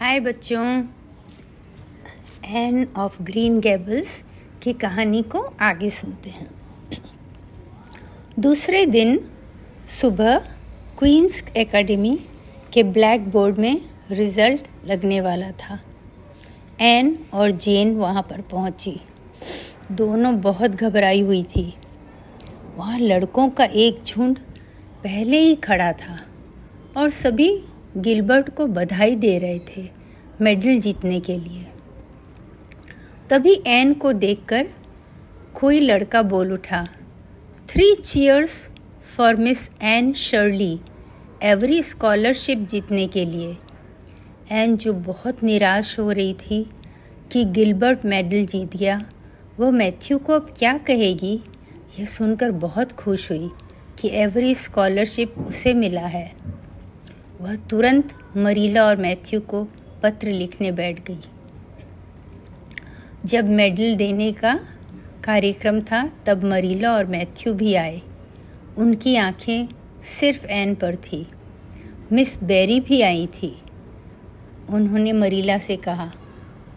हाय बच्चों. N of green Gables की कहानी को आगे सुनते हैं। दूसरे दिन सुबह क्वींस एकेडमी के ब्लैक बोर्ड में रिज़ल्ट लगने वाला था। एन और जेन वहाँ पर पहुँची। दोनों बहुत घबराई हुई थी। वहाँ लड़कों का एक झुंड पहले ही खड़ा था और सभी गिलबर्ट को बधाई दे रहे थे मेडल जीतने के लिए। तभी एन को देखकर कोई लड़का बोल उठा three cheers for Miss Anne Shirley Avery scholarship जीतने के लिए। एन जो बहुत निराश हो रही थी कि गिलबर्ट मेडल जीत गया, वो मैथ्यू को अब क्या कहेगी, यह सुनकर बहुत खुश हुई कि एवरी स्कॉलरशिप उसे मिला है। वह तुरंत मरीला और मैथ्यू को पत्र लिखने बैठ गई। जब मेडल देने का कार्यक्रम था, तब मरीला और मैथ्यू भी आए। उनकी आँखें सिर्फ़ एन पर थी। मिस बेरी भी आई थी। उन्होंने मरीला से कहा,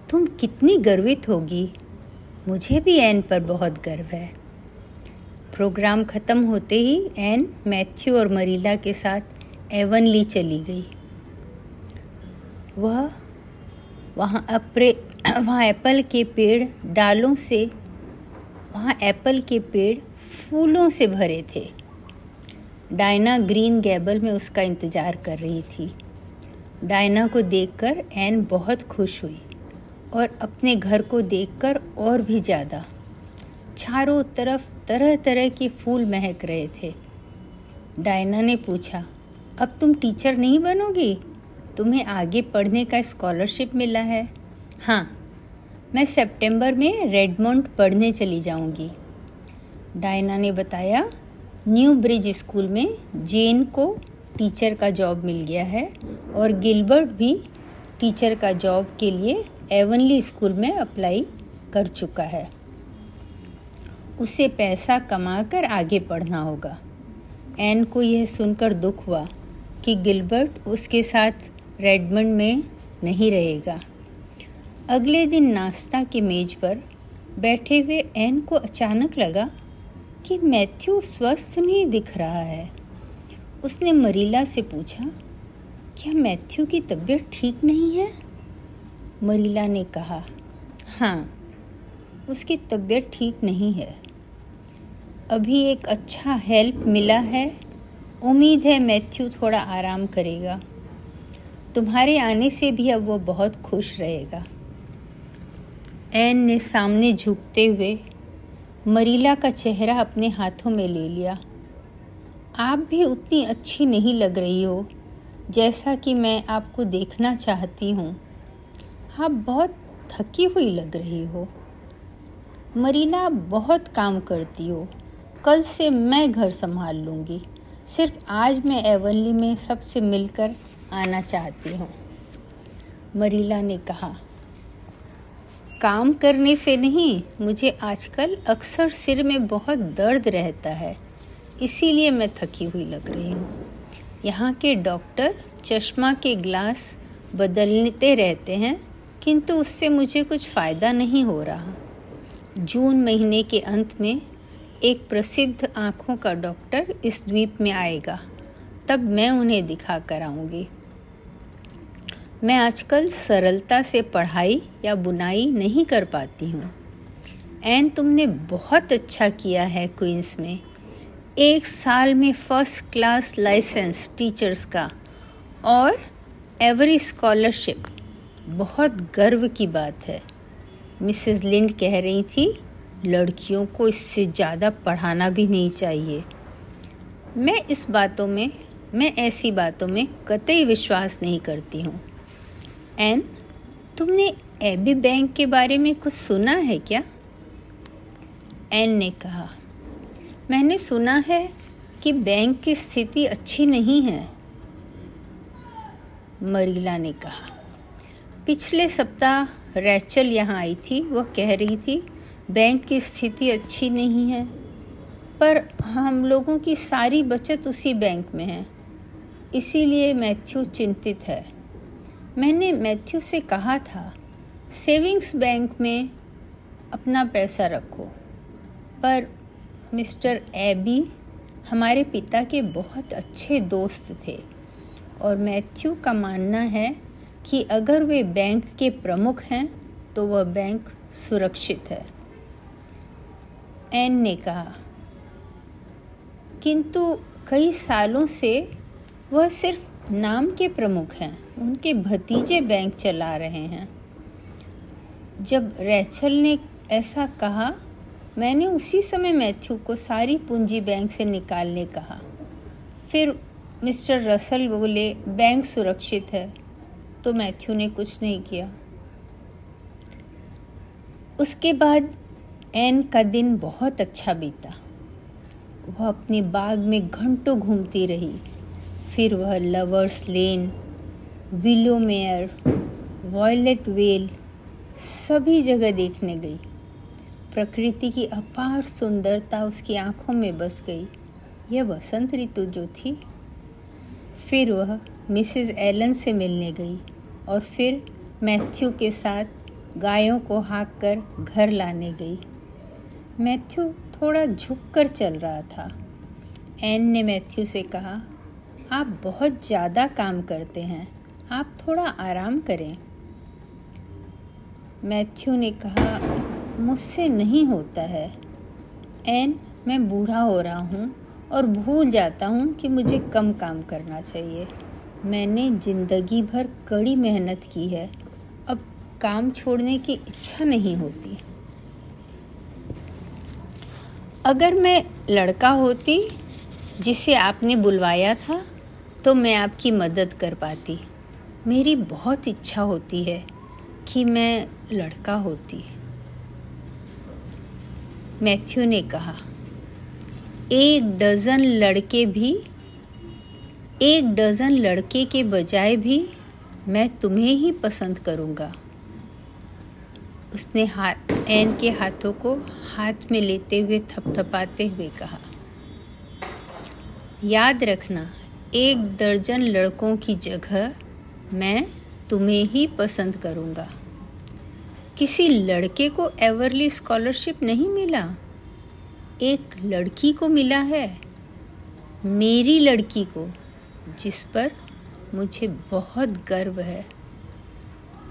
तुम कितनी गर्वित होगी। मुझे भी एन पर बहुत गर्व है। प्रोग्राम ख़त्म होते ही एन मैथ्यू और मरीला के साथ एवनली चली गई। वह वहाँ अप्रे, वहाँ एप्पल के पेड़ डालों से, वहाँ एप्पल के पेड़ फूलों से भरे थे। डायना ग्रीन गैबल में उसका इंतज़ार कर रही थी। डायना को देखकर एन बहुत खुश हुई और अपने घर को देखकर और भी ज़्यादा। चारों तरफ़ तरह तरह के फूल महक रहे थे। डायना ने पूछा अब तुम टीचर नहीं बनोगी? तुम्हें आगे पढ़ने का स्कॉलरशिप मिला है। हाँ मैं सितंबर में रेडमोंड पढ़ने चली जाऊँगी। डायना ने बताया न्यू ब्रिज स्कूल में जेन को टीचर का जॉब मिल गया है और गिलबर्ट भी टीचर का जॉब के लिए एवनली स्कूल में अप्लाई कर चुका है। उसे पैसा कमाकर आगे पढ़ना होगा। एन को यह सुनकर दुख हुआ। कि गिलबर्ट उसके साथ रेडमंड में नहीं रहेगा। अगले दिन नाश्ता के मेज पर बैठे हुए एन को अचानक लगा कि मैथ्यू स्वस्थ नहीं दिख रहा है। उसने मरीला से पूछा, क्या मैथ्यू की तबीयत ठीक नहीं है? मरीला ने कहा हाँ उसकी तबीयत ठीक नहीं है। अभी एक अच्छा हेल्प मिला है उम्मीद है मैथ्यू थोड़ा आराम करेगा। तुम्हारे आने से भी अब वो बहुत खुश रहेगा। एन ने सामने झुकते हुए मरीला का चेहरा अपने हाथों में ले लिया। आप भी उतनी अच्छी नहीं लग रही हो, जैसा कि मैं आपको देखना चाहती हूँ। आप बहुत थकी हुई लग रही हो। मरीला, बहुत काम करती हो। कल से मैं घर संभाल लूँगी। सिर्फ़ आज मैं एवनली में सबसे मिलकर आना चाहती हूँ। मरीला ने कहा, काम करने से नहीं, मुझे आजकल अक्सर सिर में बहुत दर्द रहता है, इसीलिए मैं थकी हुई लग रही हूँ। यहाँ के डॉक्टर चश्मा के ग्लास बदलते रहते हैं, किंतु उससे मुझे कुछ फ़ायदा नहीं हो रहा। जून महीने के अंत में एक प्रसिद्ध आँखों का डॉक्टर इस द्वीप में आएगा। तब मैं उन्हें दिखा कर आऊँगी। मैं आजकल सरलता से पढ़ाई या बुनाई नहीं कर पाती हूँ। एन, तुमने बहुत अच्छा किया है क्वींस में। एक साल में फ़र्स्ट क्लास लाइसेंस टीचर्स का और एवरी स्कॉलरशिप। बहुत गर्व की बात है। मिसेस लिंड कह रही थी लड़कियों को इससे ज़्यादा पढ़ाना भी नहीं चाहिए। मैं इस बातों में, मैं ऐसी बातों में कतई विश्वास नहीं करती हूँ। एन, तुमने एबी बैंक के बारे में कुछ सुना है क्या? एन ने कहा, मैंने सुना है कि बैंक की स्थिति अच्छी नहीं है। मरीला ने कहा, पिछले सप्ताह रैचल यहाँ आई थी वह कह रही थी बैंक की स्थिति अच्छी नहीं है, पर हम लोगों की सारी बचत उसी बैंक में है। इसीलिए मैथ्यू चिंतित है। मैंने मैथ्यू से कहा था, सेविंग्स बैंक में अपना पैसा रखो। पर मिस्टर एबी हमारे पिता के बहुत अच्छे दोस्त थे और मैथ्यू का मानना है कि अगर वे बैंक के प्रमुख हैं तो वह बैंक सुरक्षित है। एन ने कहा। किंतु कई सालों से वह सिर्फ़ नाम के प्रमुख हैं, उनके भतीजे बैंक चला रहे हैं। जब रैचल ने ऐसा कहा, मैंने उसी समय मैथ्यू को सारी पूंजी बैंक से निकालने कहा। फिर मिस्टर रसल बोले, बैंक सुरक्षित है। तो मैथ्यू ने कुछ नहीं किया। उसके बाद एन का दिन बहुत अच्छा बीता। वह अपने बाग में घंटों घूमती रही। फिर वह Lover's Lane, Willowmere, Violet Vale, सभी जगह देखने गई। प्रकृति की अपार सुंदरता उसकी आँखों में बस गई। यह बसंत ऋतु जो थी। फिर वह मिसेस एलन से मिलने गई और फिर मैथ्यू के साथ गायों को हाँक कर घर लाने गई। मैथ्यू थोड़ा झुक कर चल रहा था। एन ने मैथ्यू से कहा, आप बहुत ज़्यादा काम करते हैं। आप थोड़ा आराम करें। मैथ्यू ने कहा, मुझसे नहीं होता है। एन, मैं बूढ़ा हो रहा हूँ और भूल जाता हूँ कि मुझे कम काम करना चाहिए। मैंने ज़िंदगी भर कड़ी मेहनत की है। अब काम छोड़ने की इच्छा नहीं होती। अगर मैं लड़का होती जिसे आपने बुलवाया था तो मैं आपकी मदद कर पाती। मेरी बहुत इच्छा होती है कि मैं लड़का होती। मैथ्यू ने कहा, एक डज़न लड़के भी, एक डज़न लड़के के बजाय भी मैं तुम्हें ही पसंद करूँगा। उसने हाथ एन के हाथों को हाथ में लेते हुए थपथपाते हुए कहा, याद रखना, एक दर्जन लड़कों की जगह मैं तुम्हें ही पसंद करूँगा। किसी लड़के को एवरली स्कॉलरशिप नहीं मिला? एक लड़की को मिला है, मेरी लड़की को, जिस पर मुझे बहुत गर्व है।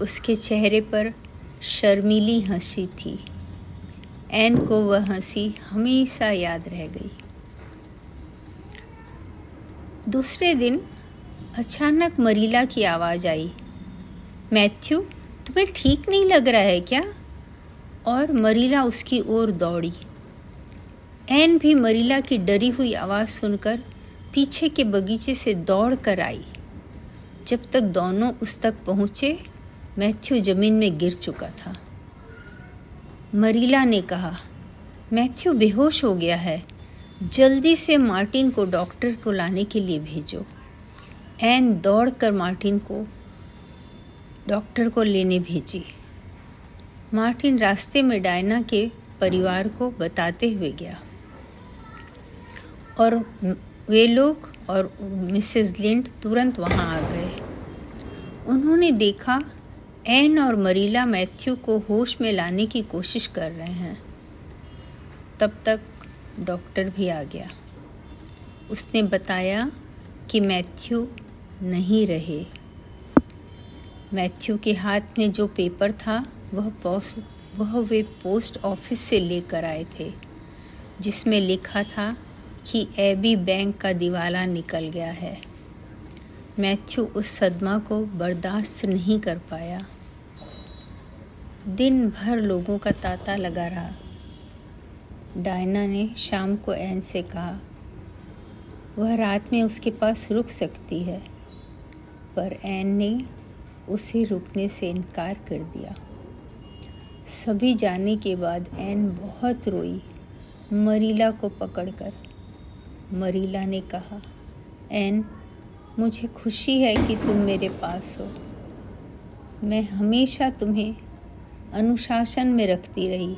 उसके चेहरे पर शर्मीली हँसी थी। एन को वह हँसी हमेशा याद रह गई। दूसरे दिन अचानक मरीला की आवाज़ आई। मैथ्यू, तुम्हें ठीक नहीं लग रहा है क्या? और मरीला उसकी ओर दौड़ी। एन भी मरीला की डरी हुई आवाज़ सुनकर पीछे के बगीचे से दौड़ कर आई। जब तक दोनों उस तक पहुँचे मैथ्यू ज़मीन में गिर चुका था। मरीला ने कहा, मैथ्यू बेहोश हो गया है। जल्दी से मार्टिन को डॉक्टर को लाने के लिए भेजो। एन दौड़कर मार्टिन को, डॉक्टर को लेने भेजी। मार्टिन रास्ते में डायना के परिवार को बताते हुए गया। और वे लोग और मिसेस लिंड तुरंत वहाँ आ गए। उन्होंने देखा एन और मरीला मैथ्यू को होश में लाने की कोशिश कर रहे हैं। तब तक डॉक्टर भी आ गया। उसने बताया कि मैथ्यू नहीं रहे। मैथ्यू के हाथ में जो पेपर था, वह पोस्ट, वह वे पोस्ट ऑफ़िस से लेकर आए थे, जिसमें लिखा था कि एबी बैंक का दिवाला निकल गया है। मैथ्यू उस सदमा को बर्दाश्त नहीं कर पाया। दिन भर लोगों का तांता लगा रहा। डायना ने शाम को एन से कहा, वह रात में उसके पास रुक सकती है। पर एन ने उसे रुकने से इनकार कर दिया। सभी जाने के बाद एन बहुत रोई मरीला को पकड़कर। मरीला ने कहा एन मुझे खुशी है कि तुम मेरे पास हो। मैं हमेशा तुम्हें अनुशासन में रखती रही,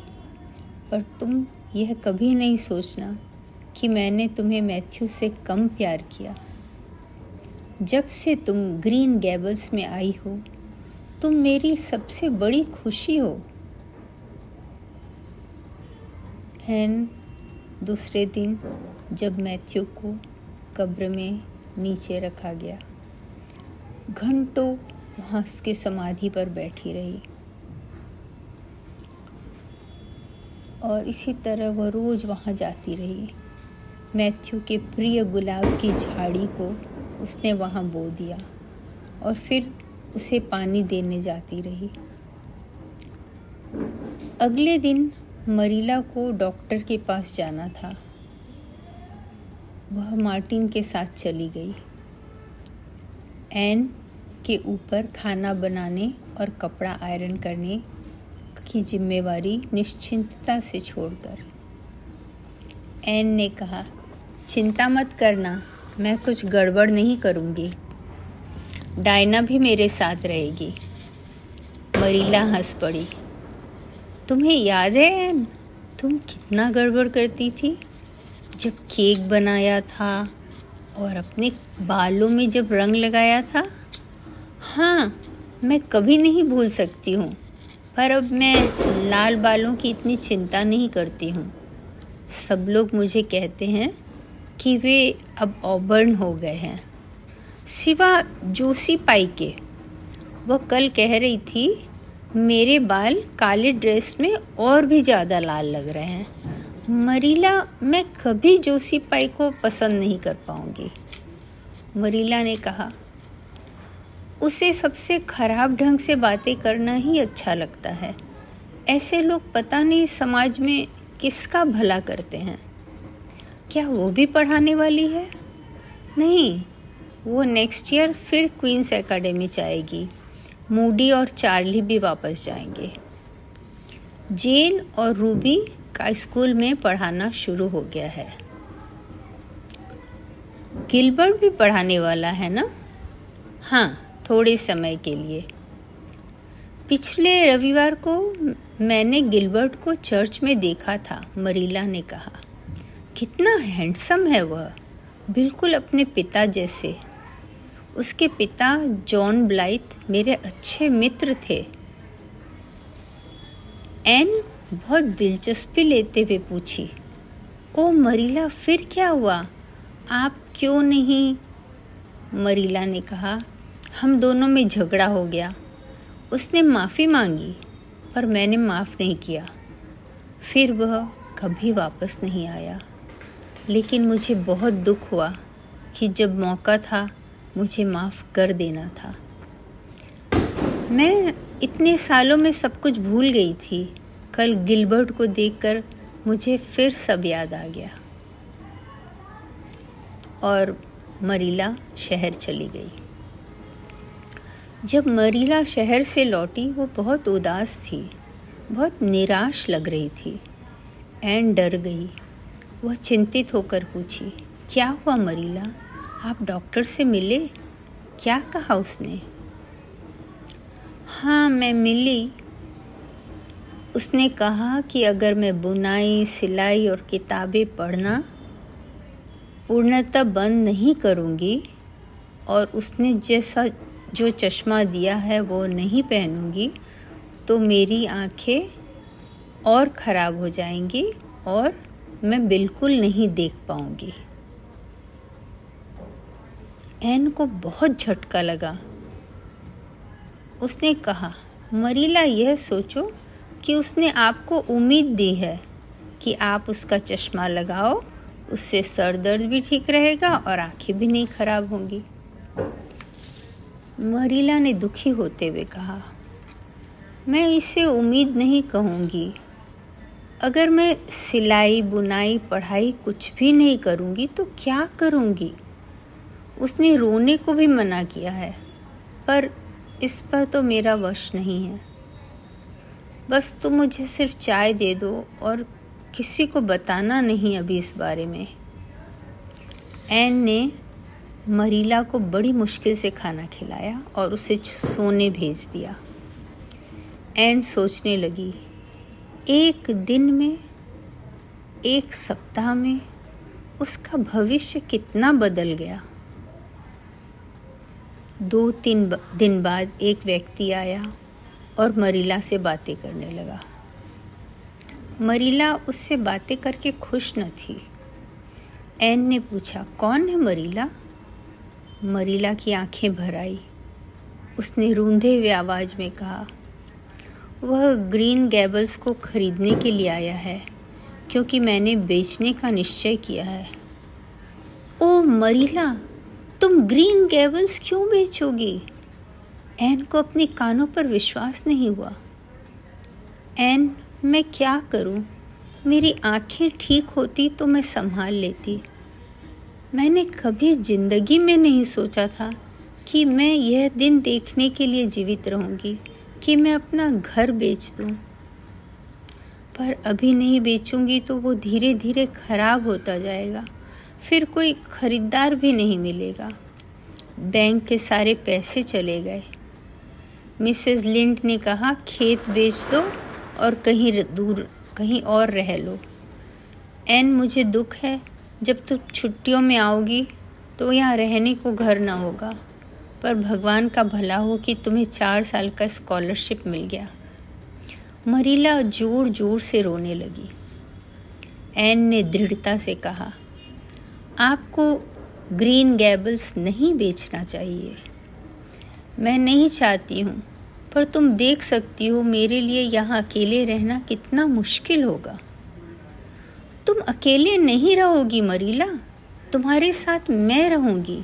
पर तुम यह कभी नहीं सोचना कि मैंने तुम्हें मैथ्यू से कम प्यार किया। जब से तुम ग्रीन गैबल्स में आई हो, तुम मेरी सबसे बड़ी खुशी हो। एंड दूसरे दिन जब मैथ्यू को कब्र में नीचे रखा गया। घंटों वहाँ उसकी समाधि पर बैठी रही। और इसी तरह वह रोज़ वहाँ जाती रही। मैथ्यू के प्रिय गुलाब की झाड़ी को उसने वहाँ बो दिया और फिर उसे पानी देने जाती रही। अगले दिन मरीला को डॉक्टर के पास जाना था। वह मार्टिन के साथ चली गई। एन के ऊपर खाना बनाने और कपड़ा आयरन करने की जिम्मेवारी निश्चिंतता से छोड़कर। एन ने कहा, चिंता मत करना, मैं कुछ गड़बड़ नहीं करूँगी। डायना भी मेरे साथ रहेगी। मरीला हंस पड़ी। तुम्हें याद है, एन, तुम कितना गड़बड़ करती थी? जब केक बनाया था और अपने बालों में जब रंग लगाया था हाँ मैं कभी नहीं भूल सकती हूँ, पर अब मैं लाल बालों की इतनी चिंता नहीं करती हूँ। सब लोग मुझे कहते हैं कि वे अब ऑबर्न हो गए हैं। सिवा जोशी पाई के वह कल कह रही थी, मेरे बाल काले ड्रेस में और भी ज़्यादा लाल लग रहे हैं। मरीला, मैं कभी जोशी पाई को पसंद नहीं कर पाऊँगी। मरीला ने कहा, उसे सबसे खराब ढंग से बातें करना ही अच्छा लगता है। ऐसे लोग पता नहीं समाज में किसका भला करते हैं। क्या वो भी पढ़ाने वाली है? नहीं, वो नेक्स्ट ईयर फिर क्वींस एकेडमी जाएगी मूडी और चार्ली भी वापस जाएँगे। जेन और रूबी का स्कूल में पढ़ाना शुरू हो गया है। गिलबर्ट भी पढ़ाने वाला है ना? हाँ थोड़े समय के लिए। पिछले रविवार को मैंने गिलबर्ट को चर्च में देखा था, मरीला ने कहा। कितना हैंडसम है वह, बिल्कुल अपने पिता जैसे। उसके पिता जॉन ब्लाइथ मेरे अच्छे मित्र थे। एन बहुत दिलचस्पी लेते हुए पूछी, ओ मरीला, फिर क्या हुआ? आप क्यों नहीं? मरीला ने कहा, हम दोनों में झगड़ा हो गया। उसने माफ़ी मांगी, पर मैंने माफ़ नहीं किया। फिर वह कभी वापस नहीं आया। लेकिन मुझे बहुत दुख हुआ कि जब मौका था, मुझे माफ़ कर देना था। मैं इतने सालों में सब कुछ भूल गई थी। कल गिलबर्ट को देखकर मुझे फिर सब याद आ गया। और मरीला शहर चली गई। जब मरीला शहर से लौटी, वो बहुत उदास थी, बहुत निराश लग रही थी एन डर गई। वह चिंतित होकर पूछी, क्या हुआ मरीला? आप डॉक्टर से मिले? क्या कहा उसने? हाँ मैं मिली। उसने कहा कि अगर मैं बुनाई, सिलाई और किताबें पढ़ना पूर्णतः बंद नहीं करूँगी और उसने जैसा जो चश्मा दिया है वो नहीं पहनूँगी तो मेरी आँखें और ख़राब हो जाएँगी और मैं बिल्कुल नहीं देख पाऊँगी। एन को बहुत झटका लगा। उसने कहा, मरीला, यह सोचो कि उसने आपको उम्मीद दी है कि आप उसका चश्मा लगाओ, उससे सर दर्द भी ठीक रहेगा और आँखें भी नहीं खराब होंगी। मरीला ने दुखी होते हुए कहा, मैं इसे उम्मीद नहीं कहूँगी। अगर मैं सिलाई, बुनाई, पढ़ाई कुछ भी नहीं करूँगी तो क्या करूँगी? उसने रोने को भी मना किया है, पर इस पर तो मेरा वश नहीं है। बस तुम मुझे सिर्फ़ चाय दे दो और किसी को बताना नहीं अभी इस बारे में। एन ने मरीला को बड़ी मुश्किल से खाना खिलाया और उसे सोने भेज दिया। एन सोचने लगी, एक दिन में, एक सप्ताह में उसका भविष्य कितना बदल गया। दो तीन दिन बाद एक व्यक्ति आया। और मरीला से बातें करने लगा। मरीला उससे बातें करके खुश न थी। एन ने पूछा, कौन है मरीला? मरीला की आँखें भर आई। उसने रूंधे हुए आवाज़ में कहा, वह ग्रीन गैबल्स को खरीदने के लिए आया है, क्योंकि मैंने बेचने का निश्चय किया है। ओ मरीला, तुम ग्रीन गैबल्स क्यों बेचोगी? एन को अपने कानों पर विश्वास नहीं हुआ। एन, मैं क्या करूँ? मेरी आँखें ठीक होती तो मैं संभाल लेती। मैंने कभी ज़िंदगी में नहीं सोचा था कि मैं यह दिन देखने के लिए जीवित रहूँगी कि मैं अपना घर बेच दूँ। पर अभी नहीं बेचूँगी तो वो धीरे धीरे खराब होता जाएगा। फिर कोई खरीदार भी नहीं मिलेगा। बैंक के सारे पैसे चले गए। मिसेस लिंट ने कहा, खेत बेच दो और कहीं दूर, कहीं और रह लो। एन, मुझे दुख है। जब तुम छुट्टियों में आओगी तो यहाँ रहने को घर ना होगा। पर भगवान का भला हो कि तुम्हें चार साल का स्कॉलरशिप मिल गया। मरीला ज़ोर ज़ोर से रोने लगी। एन ने दृढ़ता से कहा, आपको ग्रीन गैबल्स नहीं बेचना चाहिए। मैं नहीं चाहती हूँ, पर तुम देख सकती हो मेरे लिए यहाँ अकेले रहना कितना मुश्किल होगा। तुम अकेले नहीं रहोगी मरीला, तुम्हारे साथ मैं रहूँगी,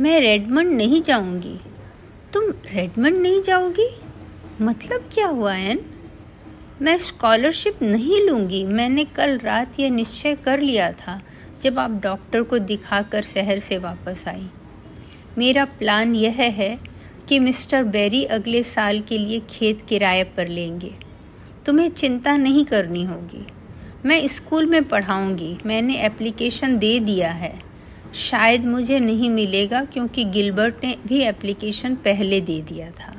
मैं रेडमंड नहीं जाऊँगी। तुम रेडमंड नहीं जाओगी? मतलब क्या हुआ, एन? मैं स्कॉलरशिप नहीं लूँगी, मैंने कल रात यह निश्चय कर लिया था जब आप डॉक्टर को दिखाकर शहर से वापस आई। मेरा प्लान यह है कि मिस्टर बेरी अगले साल के लिए खेत किराए पर लेंगे। तुम्हें चिंता नहीं करनी होगी। मैं स्कूल में पढ़ाऊँगी। मैंने एप्लीकेशन दे दिया है। शायद मुझे नहीं मिलेगा क्योंकि गिलबर्ट ने भी एप्लीकेशन पहले दे दिया था।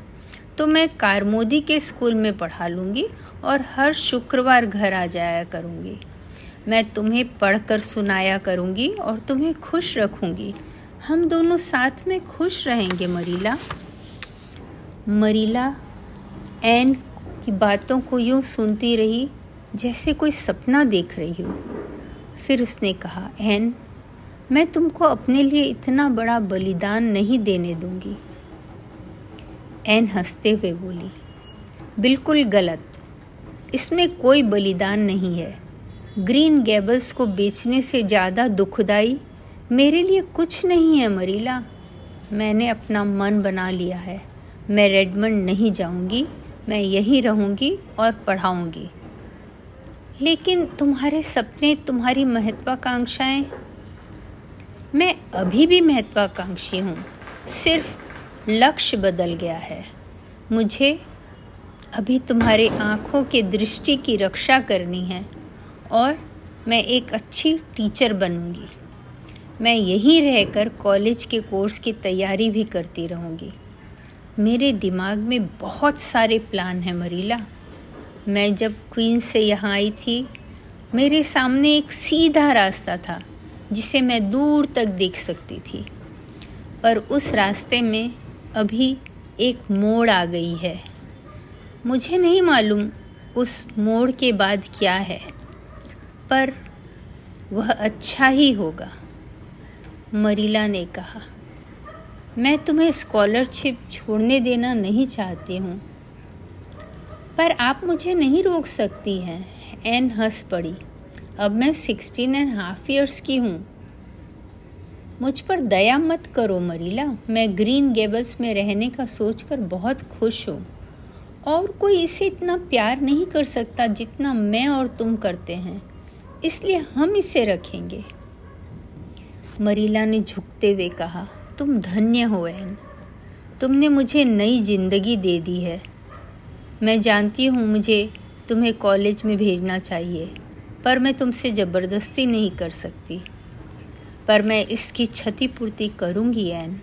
तो मैं कारमोदी के स्कूल में पढ़ा लूँगी और हर शुक्रवार घर आ जाया करूँगी। मैं तुम्हें पढ़कर सुनाया करूँगी और तुम्हें खुश रखूँगी। हम दोनों साथ में खुश रहेंगे, मरीला। मरीला, एन की बातों को यूँ सुनती रही जैसे कोई सपना देख रही हो। फिर उसने कहा, एन, मैं तुमको अपने लिए इतना बड़ा बलिदान नहीं देने दूँगी। एन हँसते हुए बोली, बिल्कुल गलत। इसमें कोई बलिदान नहीं है। ग्रीन गैबल्स को बेचने से ज़्यादा दुखदाई मेरे लिए कुछ नहीं है मरीला। मैंने अपना मन बना लिया है। मैं रेडमंड नहीं जाऊँगी, मैं यहीं रहूँगी और पढ़ाऊँगी। लेकिन तुम्हारे सपने, तुम्हारी महत्वाकांक्षाएँ, मैं अभी भी महत्वाकांक्षी हूँ। सिर्फ़ लक्ष्य बदल गया है। मुझे अभी तुम्हारे आँखों के दृष्टि की रक्षा करनी है और मैं एक अच्छी टीचर बनूँगी। मैं यहीं रहकर कॉलेज के कोर्स की तैयारी भी करती रहूँगी। मेरे दिमाग में बहुत सारे प्लान हैं मरीला। मैं जब क्वीन से यहाँ आई थी, मेरे सामने एक सीधा रास्ता था, जिसे मैं दूर तक देख सकती थी। पर उस रास्ते में अभी एक मोड़ आ गई है। मुझे नहीं मालूम उस मोड़ के बाद क्या है, पर वह अच्छा ही होगा, मरीला ने कहा। मैं तुम्हें स्कॉलरशिप छोड़ने देना नहीं चाहती हूँ। पर आप मुझे नहीं रोक सकती हैं। एन हंस पड़ी। अब मैं सिक्सटीन एंड हाफ़ ईयर्स की हूँ। मुझ पर दया मत करो मरीला। मैं ग्रीन गेबल्स में रहने का सोचकर बहुत खुश हूँ। और कोई इसे इतना प्यार नहीं कर सकता जितना मैं और तुम करते हैं। इसलिए हम इसे रखेंगे। मरीला ने झुकते हुए कहा तुम धन्य हो, एन। तुमने मुझे नई ज़िंदगी दे दी है। मैं जानती हूँ मुझे तुम्हें कॉलेज में भेजना चाहिए, पर मैं तुमसे ज़बरदस्ती नहीं कर सकती। पर मैं इसकी क्षतिपूर्ति करूँगी, एन।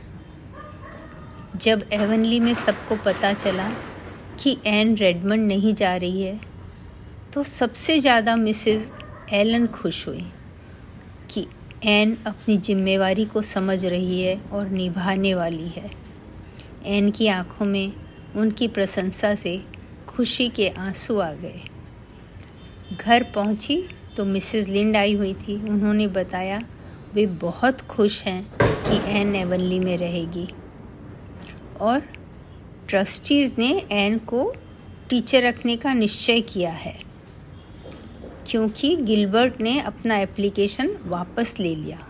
जब एवनली में सबको पता चला कि एन रेडमंड नहीं जा रही है तो सबसे ज़्यादा मिसेस एलन खुश हुई कि एन अपनी जिम्मेवारी को समझ रही है और निभाने वाली है। एन की आँखों में उनकी प्रशंसा से खुशी के आँसू आ गए। घर पहुँची तो मिसेस लिंड आई हुई थी। उन्होंने बताया, वे बहुत खुश हैं कि एन एवनली में रहेगी। और ट्रस्टीज़ ने एन को टीचर रखने का निश्चय किया है। क्योंकि गिलबर्ट ने अपना एप्लीकेशन वापस ले लिया।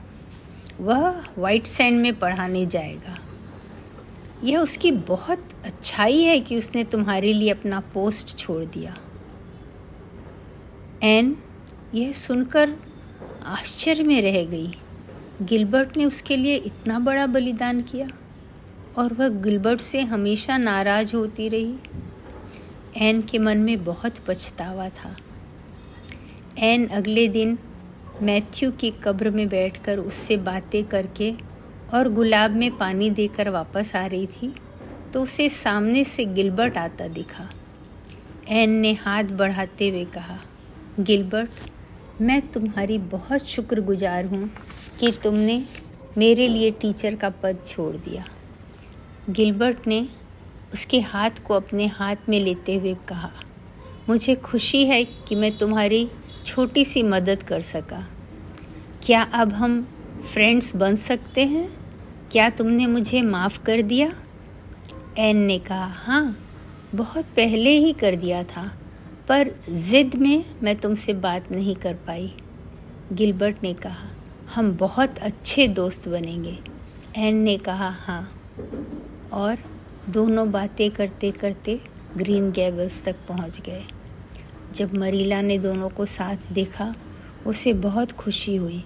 वह वाइट सैंड में पढ़ाने जाएगा। यह उसकी बहुत अच्छाई है कि उसने तुम्हारे लिए अपना पोस्ट छोड़ दिया। एन, यह सुनकर आश्चर्य में रह गई। गिलबर्ट ने उसके लिए इतना बड़ा बलिदान किया और वह गिलबर्ट से हमेशा नाराज़ होती रही। एन के मन में बहुत पछतावा था। एन अगले दिन मैथ्यू की कब्र में बैठकर उससे बातें करके और गुलाब में पानी देकर वापस आ रही थी तो उसे सामने से गिलबर्ट आता दिखा। एन ने हाथ बढ़ाते हुए कहा, गिलबर्ट, मैं तुम्हारी बहुत शुक्रगुजार हूँ कि तुमने मेरे लिए टीचर का पद छोड़ दिया। गिलबर्ट ने उसके हाथ को अपने हाथ में लेते हुए कहा, मुझे खुशी है कि मैं तुम्हारी छोटी सी मदद कर सका। क्या अब हम फ्रेंड्स बन सकते हैं? क्या तुमने मुझे माफ़ कर दिया? एन ने कहा हाँ बहुत पहले ही कर दिया था, पर ज़िद में मैं तुमसे बात नहीं कर पाई। गिलबर्ट ने कहा, हम बहुत अच्छे दोस्त बनेंगे। एन ने कहा हाँ। और दोनों बातें करते करते ग्रीन गैबल्स तक पहुँच गए। जब मरीला ने दोनों को साथ देखा, उसे बहुत खुशी हुई।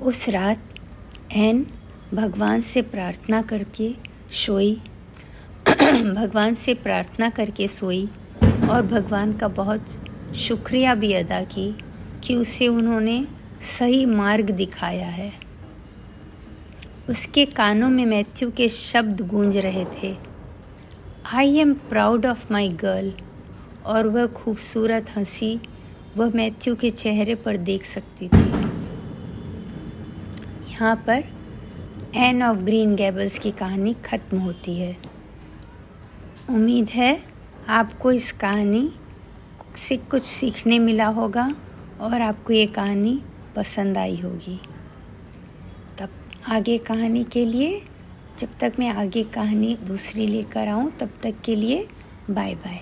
उस रात, एन भगवान से प्रार्थना करके सोई। भगवान से प्रार्थना करके सोई और भगवान का बहुत शुक्रिया भी अदा की कि उसे उन्होंने सही मार्ग दिखाया है। उसके कानों में मैथ्यू के शब्द गूंज रहे थे I am proud of my girl और वह खूबसूरत हँसी वह मैथ्यू के चेहरे पर देख सकती थी। यहाँ पर एन ऑफ़ ग्रीन गैबल्स की कहानी ख़त्म होती है। उम्मीद है आपको इस कहानी से कुछ सीखने मिला होगा और आपको ये कहानी पसंद आई होगी। तब आगे कहानी के लिए, जब तक मैं आगे कहानी दूसरी लेकर आऊँ, तब तक के लिए बाय बाय